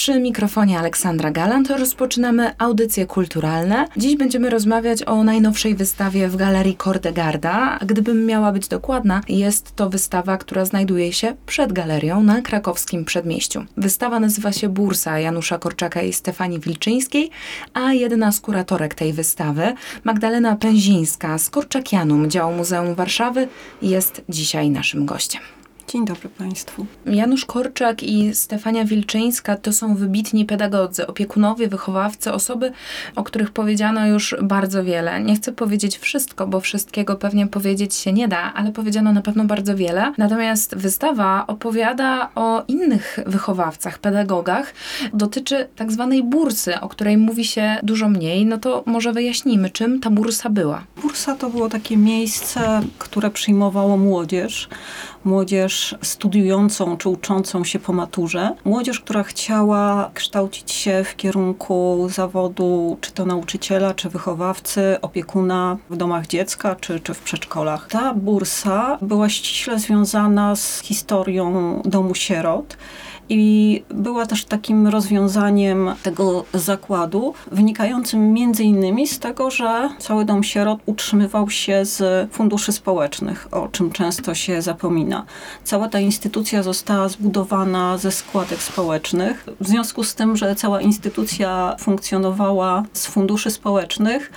Przy mikrofonie Aleksandra Galant rozpoczynamy audycje kulturalne. Dziś będziemy rozmawiać o najnowszej wystawie w Galerii Kordegarda. Gdybym miała być dokładna, jest to wystawa, która znajduje się przed galerią na krakowskim przedmieściu. Wystawa nazywa się Bursa Janusza Korczaka i Stefanii Wilczyńskiej, a jedna z kuratorek tej wystawy, Magdalena Pęzińska z Korczakianum, działu Muzeum Warszawy, jest dzisiaj naszym gościem. Dzień dobry Państwu. Janusz Korczak i Stefania Wilczyńska to są wybitni pedagodzy, opiekunowie, wychowawcy, osoby, o których powiedziano już bardzo wiele. Nie chcę powiedzieć wszystko, bo wszystkiego pewnie powiedzieć się nie da, ale powiedziano na pewno bardzo wiele. Natomiast wystawa opowiada o innych wychowawcach, pedagogach. Dotyczy tak zwanej bursy, o której mówi się dużo mniej. No to może wyjaśnijmy, czym ta bursa była. Bursa to było takie miejsce, które przyjmowało młodzież młodzież studiującą czy uczącą się po maturze, młodzież, która chciała kształcić się w kierunku zawodu czy to nauczyciela, czy wychowawcy, opiekuna w domach dziecka, czy, czy w przedszkolach. Ta bursa była ściśle związana z historią domu sierot i była też takim rozwiązaniem tego zakładu, wynikającym między innymi z tego, że cały dom sierot utrzymywał się z funduszy społecznych, o czym często się zapomina. Cała ta instytucja została zbudowana ze składek społecznych. W związku z tym, że cała instytucja funkcjonowała z funduszy społecznych,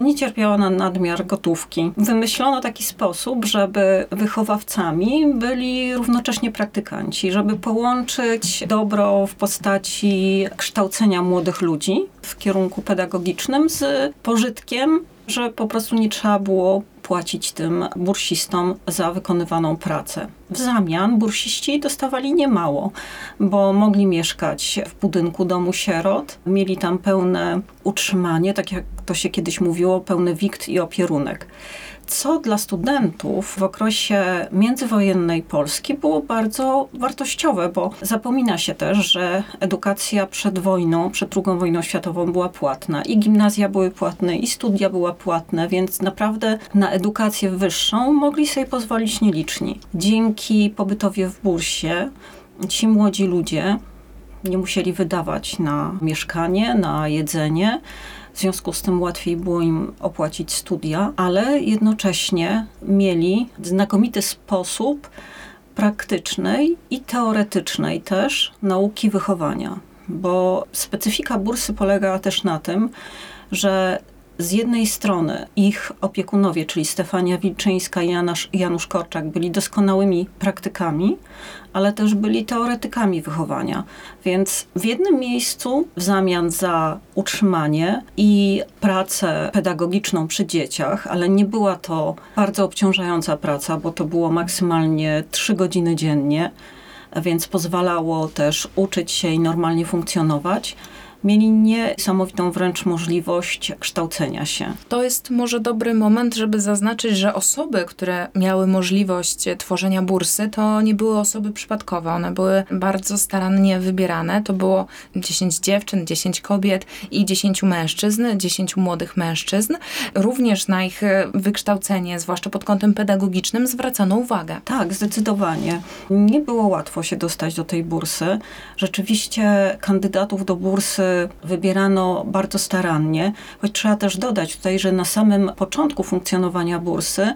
nie cierpiała na nadmiar gotówki. Wymyślono taki sposób, żeby wychowawcami byli równocześnie praktykanci, żeby połączyć dobro w postaci kształcenia młodych ludzi w kierunku pedagogicznym z pożytkiem że po prostu nie trzeba było płacić tym bursistom za wykonywaną pracę. W zamian bursiści dostawali niemało, bo mogli mieszkać w budynku domu sierot, mieli tam pełne utrzymanie, tak jak to się kiedyś mówiło, pełny wikt i opierunek. Co dla studentów w okresie międzywojennej Polski było bardzo wartościowe, bo zapomina się też, że edukacja przed wojną, przed II wojną światową była płatna. I gimnazja były płatne i studia były płatne, więc naprawdę na edukację wyższą mogli sobie pozwolić nieliczni. Dzięki pobytowi w bursie ci młodzi ludzie nie musieli wydawać na mieszkanie, na jedzenie, w związku z tym łatwiej było im opłacić studia, ale jednocześnie mieli znakomity sposób praktycznej i teoretycznej też nauki wychowania. Bo specyfika bursy polega też na tym, że z jednej strony ich opiekunowie, czyli Stefania Wilczyńska i Janusz, Janusz Korczak, byli doskonałymi praktykami, ale też byli teoretykami wychowania. Więc w jednym miejscu w zamian za utrzymanie i pracę pedagogiczną przy dzieciach, ale nie była to bardzo obciążająca praca, bo to było maksymalnie 3 godziny dziennie, więc pozwalało też uczyć się i normalnie funkcjonować mieli niesamowitą wręcz możliwość kształcenia się. To jest może dobry moment, żeby zaznaczyć, że osoby, które miały możliwość tworzenia bursy, to nie były osoby przypadkowe. One były bardzo starannie wybierane. To było 10 dziewczyn, 10 kobiet i 10 mężczyzn, 10 młodych mężczyzn. Również na ich wykształcenie, zwłaszcza pod kątem pedagogicznym, zwracano uwagę. Tak, zdecydowanie. Nie było łatwo się dostać do tej bursy. Rzeczywiście kandydatów do bursy wybierano bardzo starannie, choć trzeba też dodać tutaj, że na samym początku funkcjonowania bursy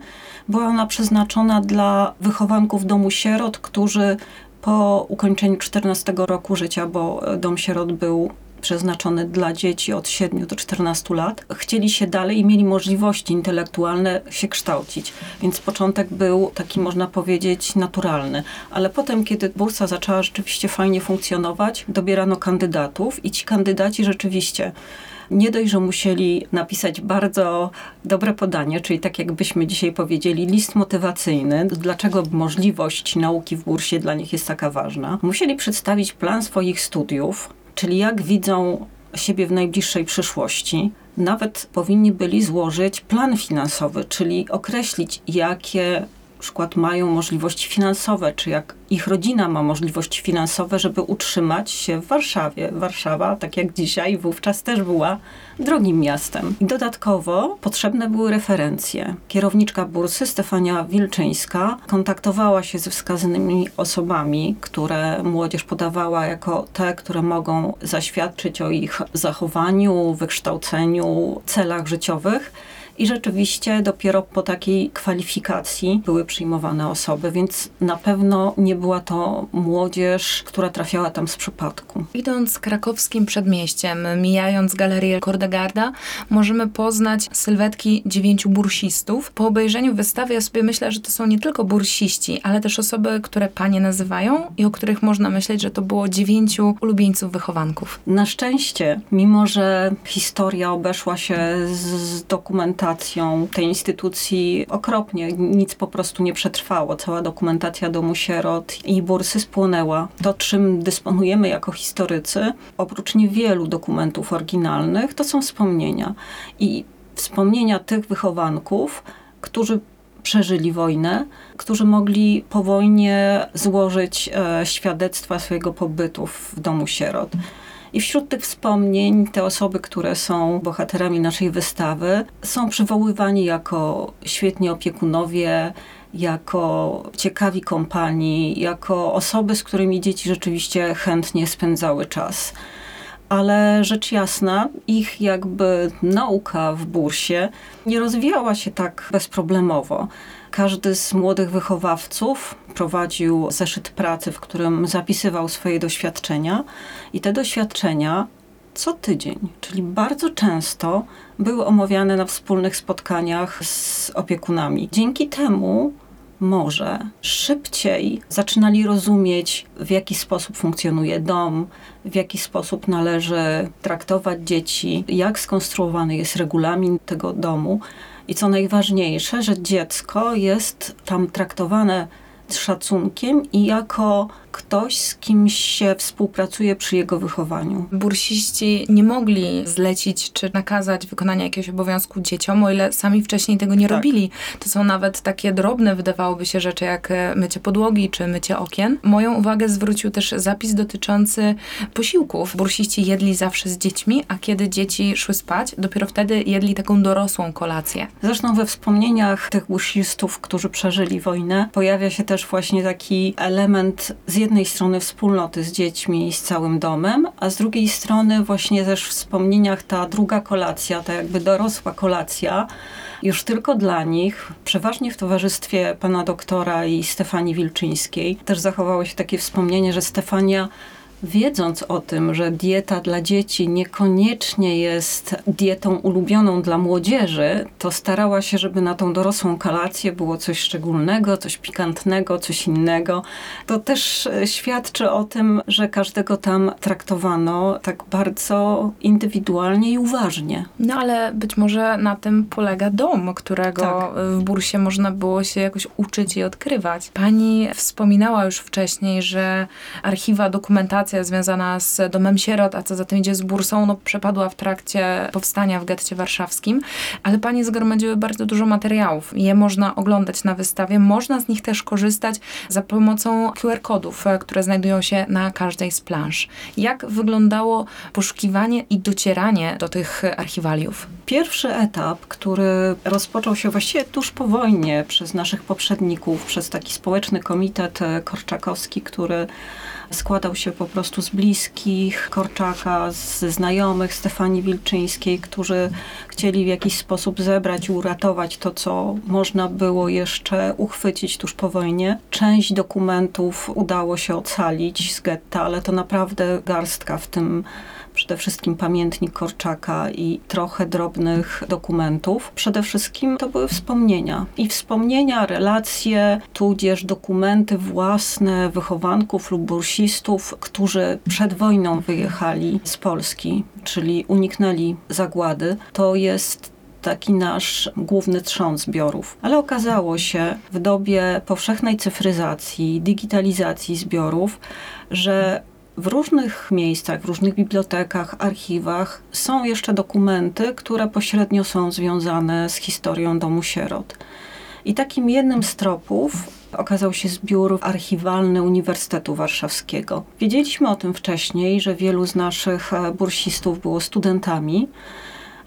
była ona przeznaczona dla wychowanków domu sierot, którzy po ukończeniu 14 roku życia, bo dom sierot był przeznaczony dla dzieci od 7 do 14 lat, chcieli się dalej i mieli możliwości intelektualne się kształcić. Więc początek był taki, można powiedzieć, naturalny. Ale potem, kiedy bursa zaczęła rzeczywiście fajnie funkcjonować, dobierano kandydatów i ci kandydaci rzeczywiście nie dość, że musieli napisać bardzo dobre podanie, czyli tak jakbyśmy dzisiaj powiedzieli, list motywacyjny, dlaczego możliwość nauki w bursie dla nich jest taka ważna. Musieli przedstawić plan swoich studiów, czyli jak widzą siebie w najbliższej przyszłości. Nawet powinni byli złożyć plan finansowy, czyli określić, jakie przykład mają możliwości finansowe, czy jak ich rodzina ma możliwości finansowe, żeby utrzymać się w Warszawie. Warszawa, tak jak dzisiaj, wówczas też była drogim miastem. I dodatkowo potrzebne były referencje. Kierowniczka bursy, Stefania Wilczyńska, kontaktowała się ze wskazanymi osobami, które młodzież podawała jako te, które mogą zaświadczyć o ich zachowaniu, wykształceniu, celach życiowych. I rzeczywiście dopiero po takiej kwalifikacji były przyjmowane osoby, więc na pewno nie była to młodzież, która trafiała tam z przypadku. Idąc krakowskim przedmieściem, mijając galerię Kordegarda, możemy poznać sylwetki dziewięciu bursistów. Po obejrzeniu wystawy ja sobie myślę, że to są nie tylko bursiści, ale też osoby, które panie nazywają i o których można myśleć, że to było dziewięciu ulubieńców wychowanków. Na szczęście, mimo że historia obeszła się z dokumentacją, tej instytucji okropnie. Nic po prostu nie przetrwało. Cała dokumentacja domu sierot i bursy spłonęła. To, czym dysponujemy jako historycy, oprócz niewielu dokumentów oryginalnych, to są wspomnienia. I wspomnienia tych wychowanków, którzy przeżyli wojnę, którzy mogli po wojnie złożyć e, świadectwa swojego pobytu w domu sierot. I wśród tych wspomnień te osoby, które są bohaterami naszej wystawy, są przywoływani jako świetni opiekunowie, jako ciekawi kompanii, jako osoby, z którymi dzieci rzeczywiście chętnie spędzały czas. Ale rzecz jasna, ich jakby nauka w bursie nie rozwijała się tak bezproblemowo. Każdy z młodych wychowawców prowadził zeszyt pracy, w którym zapisywał swoje doświadczenia, i te doświadczenia co tydzień, czyli bardzo często były omawiane na wspólnych spotkaniach z opiekunami. Dzięki temu może szybciej zaczynali rozumieć, w jaki sposób funkcjonuje dom, w jaki sposób należy traktować dzieci, jak skonstruowany jest regulamin tego domu. I co najważniejsze, że dziecko jest tam traktowane z szacunkiem i jako ktoś, z kim się współpracuje przy jego wychowaniu. Bursiści nie mogli zlecić czy nakazać wykonania jakiegoś obowiązku dzieciom, o ile sami wcześniej tego nie tak. robili. To są nawet takie drobne, wydawałoby się, rzeczy jak e, mycie podłogi czy mycie okien. Moją uwagę zwrócił też zapis dotyczący posiłków. Bursiści jedli zawsze z dziećmi, a kiedy dzieci szły spać, dopiero wtedy jedli taką dorosłą kolację. Zresztą we wspomnieniach tych bursistów, którzy przeżyli wojnę, pojawia się też właśnie taki element z jednej strony wspólnoty z dziećmi i z całym domem, a z drugiej strony właśnie też w wspomnieniach ta druga kolacja, ta jakby dorosła kolacja, już tylko dla nich, przeważnie w towarzystwie pana doktora i Stefanii Wilczyńskiej. Też zachowało się takie wspomnienie, że Stefania wiedząc o tym, że dieta dla dzieci niekoniecznie jest dietą ulubioną dla młodzieży, to starała się, żeby na tą dorosłą kolację było coś szczególnego, coś pikantnego, coś innego. To też e, świadczy o tym, że każdego tam traktowano tak bardzo indywidualnie i uważnie. No ale być może na tym polega dom, którego tak. w bursie można było się jakoś uczyć i odkrywać. Pani wspominała już wcześniej, że archiwa dokumentacja związana z domem sierot, a co za tym idzie z bursą, no, przepadła w trakcie powstania w getcie warszawskim, ale panie zgromadziły bardzo dużo materiałów. Je można oglądać na wystawie, można z nich też korzystać za pomocą QR-kodów, e, które znajdują się na każdej z planż. Jak wyglądało poszukiwanie i docieranie do tych archiwaliów? Pierwszy etap, który rozpoczął się właściwie tuż po wojnie przez naszych poprzedników, przez taki społeczny komitet korczakowski, który składał się po prostu z bliskich Korczaka, ze znajomych Stefanii Wilczyńskiej, którzy chcieli w jakiś sposób zebrać i uratować to, co można było jeszcze uchwycić tuż po wojnie. Część dokumentów udało się ocalić z getta, ale to naprawdę garstka w tym przede wszystkim pamiętnik Korczaka i trochę drobnych dokumentów. Przede wszystkim to były wspomnienia. I wspomnienia, relacje, tudzież dokumenty własne wychowanków lub bursistów, którzy przed wojną wyjechali z Polski, czyli uniknęli zagłady. To jest taki nasz główny trzon zbiorów. Ale okazało się w dobie powszechnej cyfryzacji, digitalizacji zbiorów, że w różnych miejscach, w różnych bibliotekach, archiwach są jeszcze dokumenty, które pośrednio są związane z historią domu sierot. I takim jednym z tropów okazał się zbiór archiwalny Uniwersytetu Warszawskiego. Wiedzieliśmy o tym wcześniej, że wielu z naszych e, bursistów było studentami,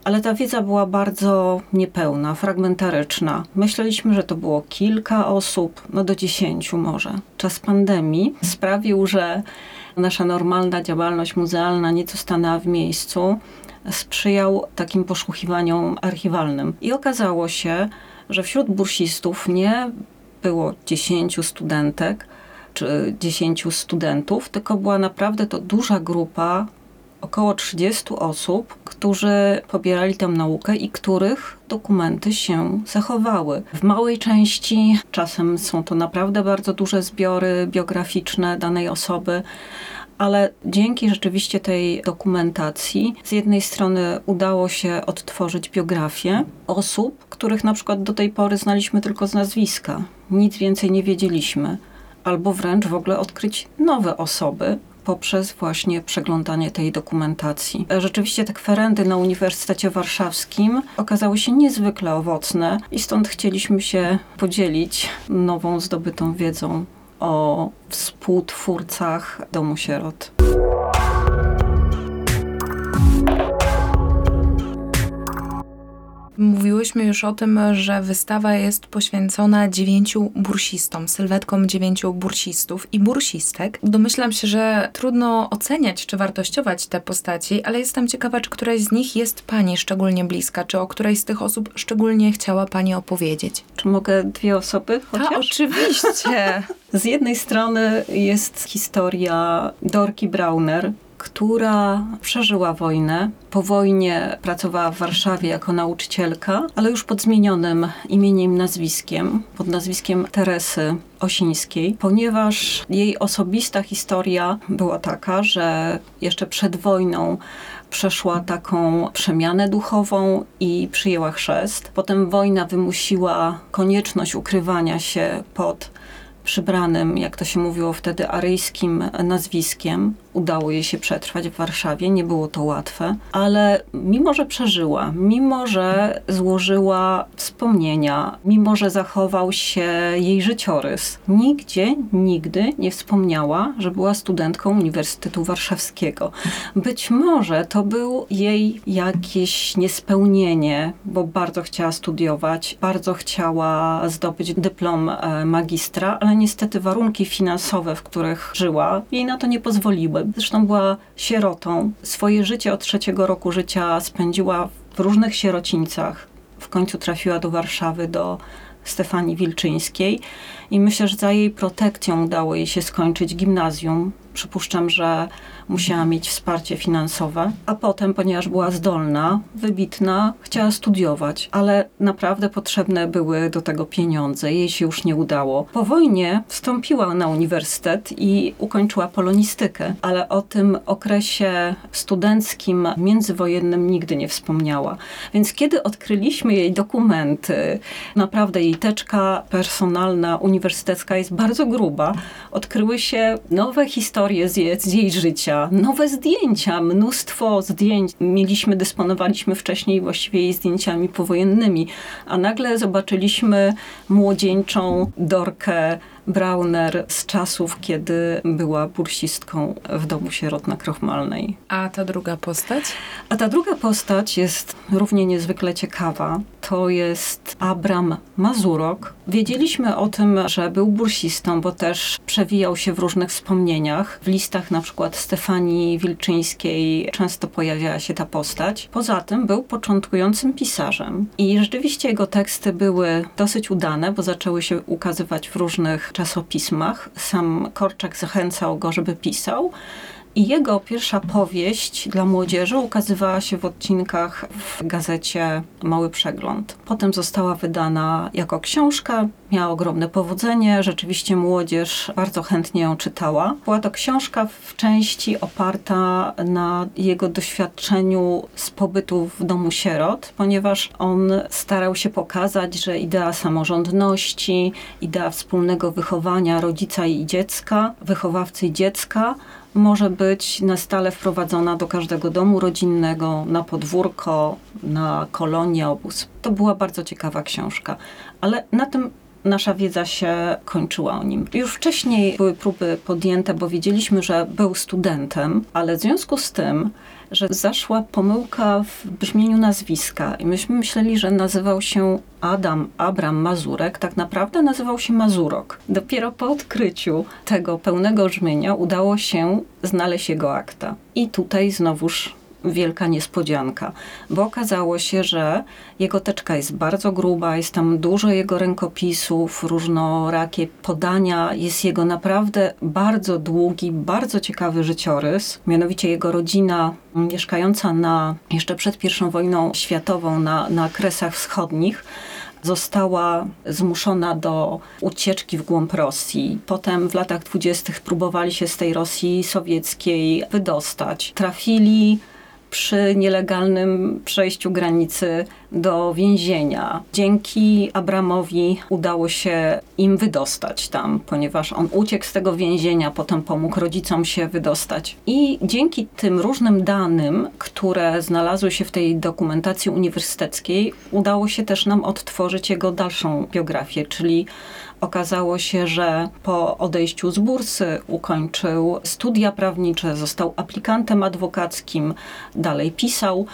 ale ta wiedza była bardzo niepełna, fragmentaryczna. Myśleliśmy, że to było kilka osób, no do dziesięciu może. Czas pandemii sprawił, że nasza normalna działalność muzealna nieco stanęła w miejscu, sprzyjał takim poszukiwaniom archiwalnym. I okazało się, że wśród bursistów nie było dziesięciu studentek czy dziesięciu studentów, tylko była naprawdę to duża grupa około 30 osób, którzy pobierali tę naukę i których dokumenty się zachowały. W małej części, czasem są to naprawdę bardzo duże zbiory biograficzne danej osoby, ale dzięki rzeczywiście tej dokumentacji, z jednej strony udało się odtworzyć biografię osób, których na przykład do tej pory znaliśmy tylko z nazwiska. Nic więcej nie wiedzieliśmy. Albo wręcz w ogóle odkryć nowe osoby, poprzez właśnie przeglądanie tej dokumentacji. Rzeczywiście te kwerendy na Uniwersytecie Warszawskim okazały się niezwykle owocne i stąd chcieliśmy się podzielić nową zdobytą wiedzą o współtwórcach Domu Sierot. Mówiłyśmy już o tym, że wystawa jest poświęcona dziewięciu bursistom, sylwetkom dziewięciu bursistów i bursistek. Domyślam się, że trudno oceniać czy wartościować te postaci, ale jestem ciekawa, czy któraś z nich jest Pani szczególnie bliska, czy o której z tych osób szczególnie chciała Pani opowiedzieć. Czy mogę dwie osoby chociaż? A, oczywiście! Z jednej strony jest historia Dorki Brauner, która przeżyła wojnę. Po wojnie pracowała w Warszawie jako nauczycielka, ale już pod zmienionym imieniem nazwiskiem, pod nazwiskiem Teresy Osińskiej, ponieważ jej osobista historia była taka, że jeszcze przed wojną przeszła taką przemianę duchową i przyjęła chrzest. Potem wojna wymusiła konieczność ukrywania się pod przybranym, jak to się mówiło wtedy, aryjskim nazwiskiem. Udało jej się przetrwać w Warszawie, nie było to łatwe, ale mimo, że przeżyła, mimo, że złożyła wspomnienia, mimo, że zachował się jej życiorys, nigdzie, nigdy nie wspomniała, że była studentką Uniwersytetu Warszawskiego. Być może to był jej jakieś niespełnienie, bo bardzo chciała studiować, bardzo chciała zdobyć dyplom e, magistra, ale niestety warunki finansowe, w których żyła, jej na to nie pozwoliły. Zresztą była sierotą. Swoje życie od trzeciego roku życia spędziła w różnych sierocińcach. W końcu trafiła do Warszawy, do Stefanii Wilczyńskiej i myślę, że za jej protekcją udało jej się skończyć gimnazjum. Przypuszczam, że musiała mieć wsparcie finansowe, a potem, ponieważ była zdolna, wybitna, chciała studiować, ale naprawdę potrzebne były do tego pieniądze. Jej się już nie udało. Po wojnie wstąpiła na uniwersytet i ukończyła polonistykę, ale o tym okresie studenckim, międzywojennym nigdy nie wspomniała. Więc kiedy odkryliśmy jej dokumenty, naprawdę jej teczka personalna, uniwersytecka jest bardzo gruba, odkryły się nowe historie z jej, z jej życia, nowe zdjęcia, mnóstwo zdjęć. Mieliśmy, dysponowaliśmy wcześniej właściwie jej zdjęciami powojennymi, a nagle zobaczyliśmy młodzieńczą Dorkę Brauner z czasów, kiedy była bursistką w domu sierot na Krochmalnej. A ta druga postać? A ta druga postać jest równie niezwykle ciekawa. To jest Abram Mazurok. Wiedzieliśmy o tym, że był bursistą, bo też przewijał się w różnych wspomnieniach. W listach na przykład Stefanii Wilczyńskiej często pojawiała się ta postać. Poza tym był początkującym pisarzem. I rzeczywiście jego teksty były dosyć udane, bo zaczęły się ukazywać w różnych czasopismach. Sam Korczak zachęcał go, żeby pisał. I jego pierwsza powieść dla młodzieży ukazywała się w odcinkach w gazecie Mały Przegląd. Potem została wydana jako książka, miała ogromne powodzenie, rzeczywiście młodzież bardzo chętnie ją czytała. Była to książka w części oparta na jego doświadczeniu z pobytu w domu sierot, ponieważ on starał się pokazać, że idea samorządności, idea wspólnego wychowania rodzica i dziecka, wychowawcy i dziecka, może być na stale wprowadzona do każdego domu rodzinnego, na podwórko, na kolonię, obóz. To była bardzo ciekawa książka, ale na tym nasza wiedza się kończyła o nim. Już wcześniej były próby podjęte, bo wiedzieliśmy, że był studentem, ale w związku z tym, że zaszła pomyłka w brzmieniu nazwiska i myśmy myśleli, że nazywał się Adam Abram Mazurek, tak naprawdę nazywał się Mazurok. Dopiero po odkryciu tego pełnego brzmienia udało się znaleźć jego akta. I tutaj znowuż wielka niespodzianka, bo okazało się, że jego teczka jest bardzo gruba, jest tam dużo jego rękopisów, różnorakie podania, jest jego naprawdę bardzo długi, bardzo ciekawy życiorys. Mianowicie jego rodzina mieszkająca na, jeszcze przed I wojną światową na, na Kresach Wschodnich, została zmuszona do ucieczki w głąb Rosji. Potem w latach dwudziestych próbowali się z tej Rosji sowieckiej wydostać. Trafili przy nielegalnym przejściu granicy do więzienia. Dzięki Abramowi udało się im wydostać tam, ponieważ on uciekł z tego więzienia, potem pomógł rodzicom się wydostać. I dzięki tym różnym danym, które znalazły się w tej dokumentacji uniwersyteckiej, udało się też nam odtworzyć jego dalszą biografię, czyli Okazało się, że po odejściu z bursy ukończył studia prawnicze, został aplikantem adwokackim, dalej pisał,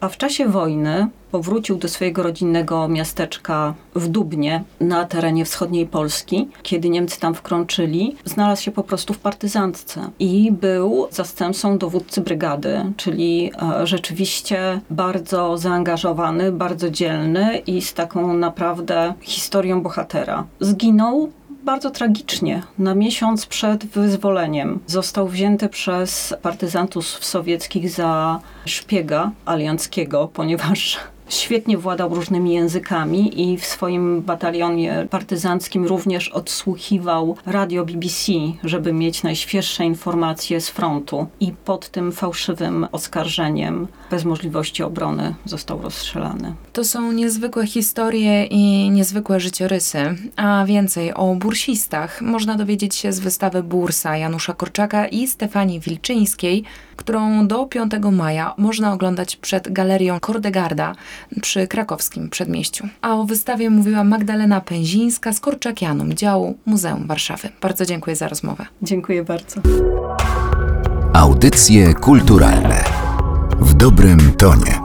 a w czasie wojny powrócił do swojego rodzinnego miasteczka w Dubnie na terenie wschodniej Polski. Kiedy Niemcy tam wkroczyli, znalazł się po prostu w partyzantce i był zastępcą dowódcy brygady, czyli e, rzeczywiście bardzo zaangażowany, bardzo dzielny i z taką naprawdę historią bohatera. Zginął bardzo tragicznie. Na miesiąc przed wyzwoleniem został wzięty przez partyzantów sowieckich za szpiega alianckiego, ponieważ Świetnie władał różnymi językami i w swoim batalionie partyzanckim również odsłuchiwał radio BBC, żeby mieć najświeższe informacje z frontu. I pod tym fałszywym oskarżeniem, bez możliwości obrony, został rozstrzelany. To są niezwykłe historie i niezwykłe życiorysy. A więcej o bursistach można dowiedzieć się z wystawy Bursa Janusza Korczaka i Stefanii Wilczyńskiej, którą do 5 maja można oglądać przed galerią Kordegarda przy krakowskim przedmieściu. A o wystawie mówiła Magdalena Pęzińska z Korczakianum, działu Muzeum Warszawy. Bardzo dziękuję za rozmowę. Dziękuję bardzo. Audycje kulturalne w dobrym tonie.